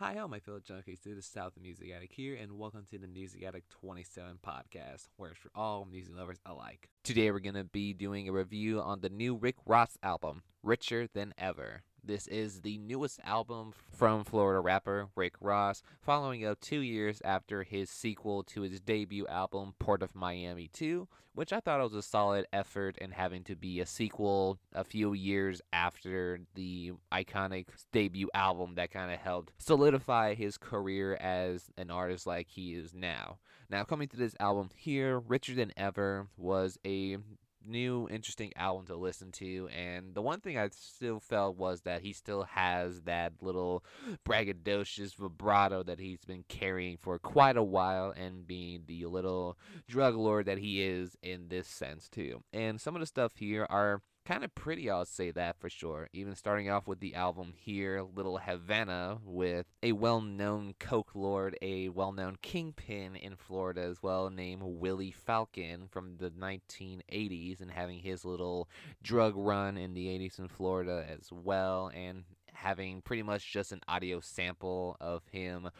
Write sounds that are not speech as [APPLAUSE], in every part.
Hi, all my fellow junkies. This the South of Music Addict here, and welcome to the Music Addict 27 podcast, where it's for all music lovers alike. Today, we're going to be doing a review on the new Rick Ross album, Richer Than Ever. This is the newest album from Florida rapper Rick Ross, following up two years after his sequel to his debut album, Port of Miami 2, which I thought was a solid effort in having to be a sequel a few years after the iconic debut album that kind of helped solidify his career as an artist like he is now. Now, coming to this album here, Richer Than Ever was a new interesting album to listen to and the one thing i still felt was that he still has that little braggadocious vibrato that he's been carrying for quite a while and being the little drug lord that he is in this sense too. And some of the stuff here are kind of pretty, I'll say that for sure. Even starting off with the album here, Little Havana, with a well known Coke Lord, a well known kingpin in Florida as well, named Willy Falcon from the 1980s, and having his little drug run in the 80s in Florida as well, and having pretty much just an audio sample of him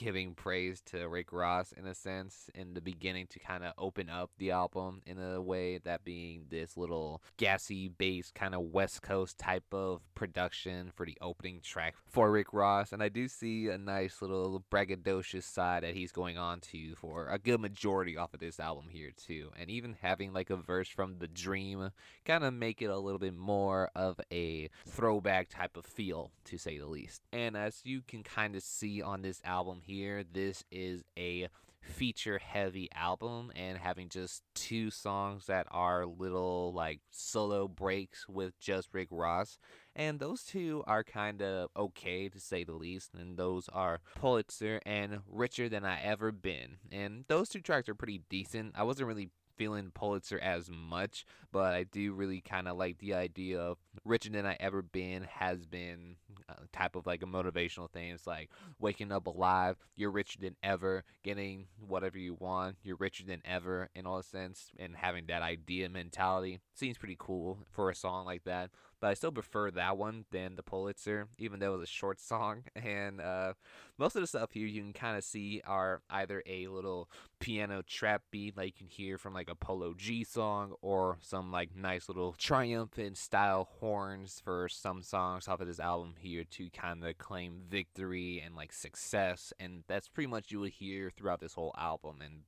giving praise to Rick Ross in a sense in the beginning to kind of open up the album in a way that being this little gassy bass kind of West Coast type of production for the opening track for Rick Ross. And I do see a nice little braggadocious side that he's going on to for a good majority off of this album here too. And even having like a verse from The Dream kind of make it a little bit more of a throwback type of feel to say the least. And as you can kind of see on this album here. This is a feature heavy album and having just two songs that are little like solo breaks with just Rick Ross. And those two are kind of okay to say the least. And those are Pulitzer and Richer Than I Ever Been. And those two tracks are pretty decent. I wasn't really feeling Pulitzer as much, but I do really kind of like the idea of richer than I ever been has been uh, type of like a motivational thing. It's like waking up alive, you're richer than ever, getting whatever you want, you're richer than ever in all sense, and having that idea mentality seems pretty cool for a song like that but I still prefer that one than the Pulitzer, even though it was a short song. [LAUGHS] And uh, most of the stuff here you can kind of see are either a little piano trap beat like you can hear from like a Polo G song, or some like nice little triumphant style horns for some songs off of this album here to kind of claim victory and like success. And that's pretty much you will hear throughout this whole album. And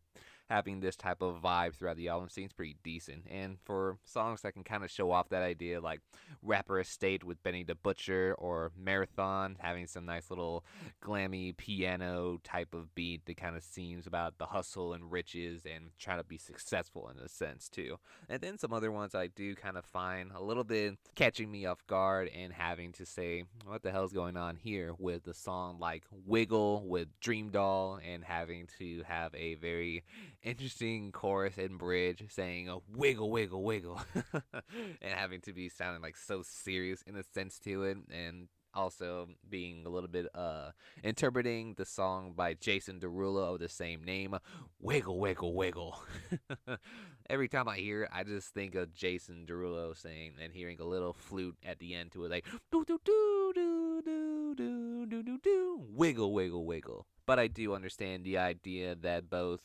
having this type of vibe throughout the album seems pretty decent. And for songs that can kind of show off that idea, like Rapper Estate with Benny the Butcher or Marathon, having some nice little glammy piano type of beat that kind of seems about the hustle and riches and trying to be successful in a sense too. And then some other ones I do kind of find a little bit catching me off guard and having to say, what the hell's going on here with the song like Wiggle with DreamDoll and having to have a very interesting chorus and bridge saying a wiggle, wiggle, wiggle, [LAUGHS] and having to be sounding like so serious in a sense to it, and also being a little bit uh interpreting the song by Jason Derulo of the same name, wiggle, wiggle, wiggle. [LAUGHS] Every time I hear it, I just think of Jason Derulo saying and hearing a little flute at the end to it, like do do do do do do do do wiggle, wiggle, wiggle. But I do understand the idea that both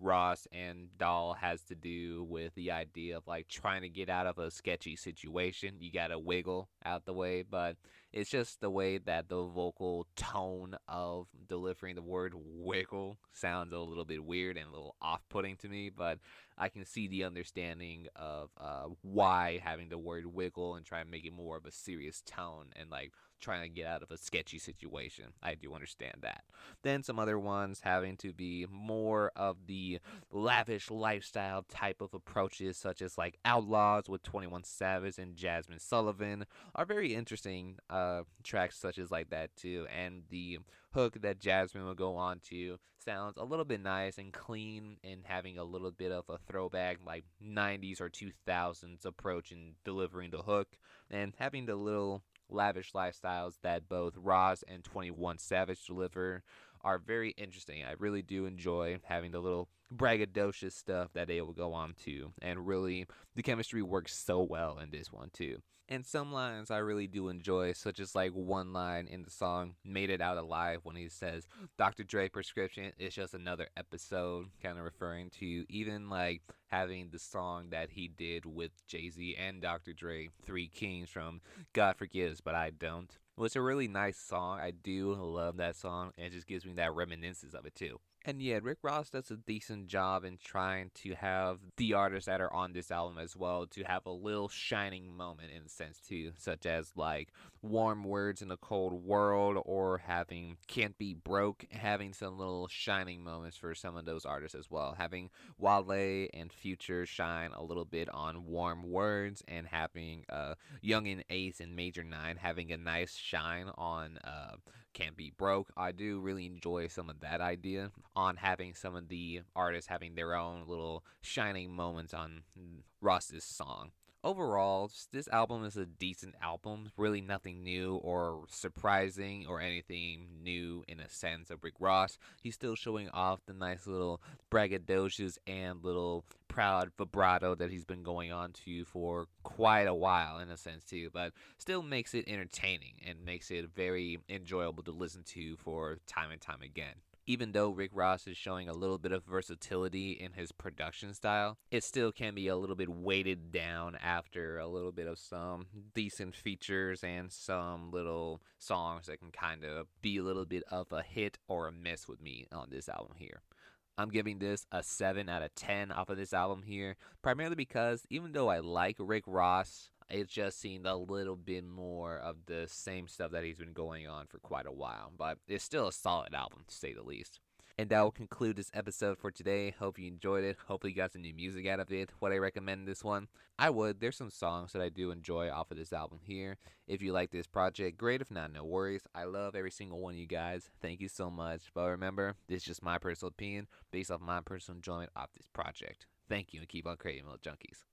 Ross and Doll has to do with the idea of like trying to get out of a sketchy situation. You gotta wiggle out the way, but it's just the way that the vocal tone of delivering the word wiggle sounds a little bit weird and a little off putting to me, but I can see the understanding of uh, why having the word wiggle and try to make it more of a serious tone and like trying to get out of a sketchy situation. I do understand that. Then some other ones having to be more of the lavish lifestyle type of approaches, such as like Outlawz with 21 Savage and Jazmine Sullivan, are very interesting uh, tracks, such as like that too. And the hook that Jazmine will go on to sounds a little bit nice and clean and having a little bit of a throwback like 90s or 2000s approach in delivering the hook and having the little lavish lifestyles that both Ross and 21 Savage deliver are very interesting. I really do enjoy having the little braggadocious stuff that they will go on to, and really the chemistry works so well in this one too. And some lines I really do enjoy, such as like one line in the song Made It Out Alive when he says, Dr. Dre prescription is just another episode, kind of referring to even like having the song that he did with Jay Z and Dr. Dre, Three Kings from God Forgives, but I don't. Well, it's a really nice song. I do love that song. And it just gives me that reminiscence of it too. And yeah, Rick Ross does a decent job in trying to have the artists that are on this album as well to have a little shining moment in sense too, such as like warm words in a cold world or having can't be broke, having some little shining moments for some of those artists as well. Having Wale and Future shine a little bit on warm words and having uh Yungeen Ace and Major Nine having a nice shine on uh can't be broke. I do really enjoy some of that idea on having some of the artists having their own little shining moments on Ross's song overall, this album is a decent album. Really nothing new or surprising or anything new in a sense of Rick Ross. He's still showing off the nice little braggadocious and little proud vibrato that he's been going on to for quite a while in a sense too, but still makes it entertaining and makes it very enjoyable to listen to for time and time again even though Rick Ross is showing a little bit of versatility in his production style, it still can be a little bit weighted down after a little bit of some decent features and some little songs that can kind of be a little bit of a hit or a miss with me on this album here. I'm giving this a 7 out of 10 off of this album here, primarily because even though I like Rick Ross, it just seemed a little bit more of the same stuff that he's been going on for quite a while. But it's still a solid album, to say the least. And that will conclude this episode for today. Hope you enjoyed it. Hopefully, you got some new music out of it. Would I recommend this one? I would. There's some songs that I do enjoy off of this album here. If you like this project, great. If not, no worries. I love every single one of you guys. Thank you so much. But remember, this is just my personal opinion based off my personal enjoyment of this project. Thank you and keep on creating little junkies.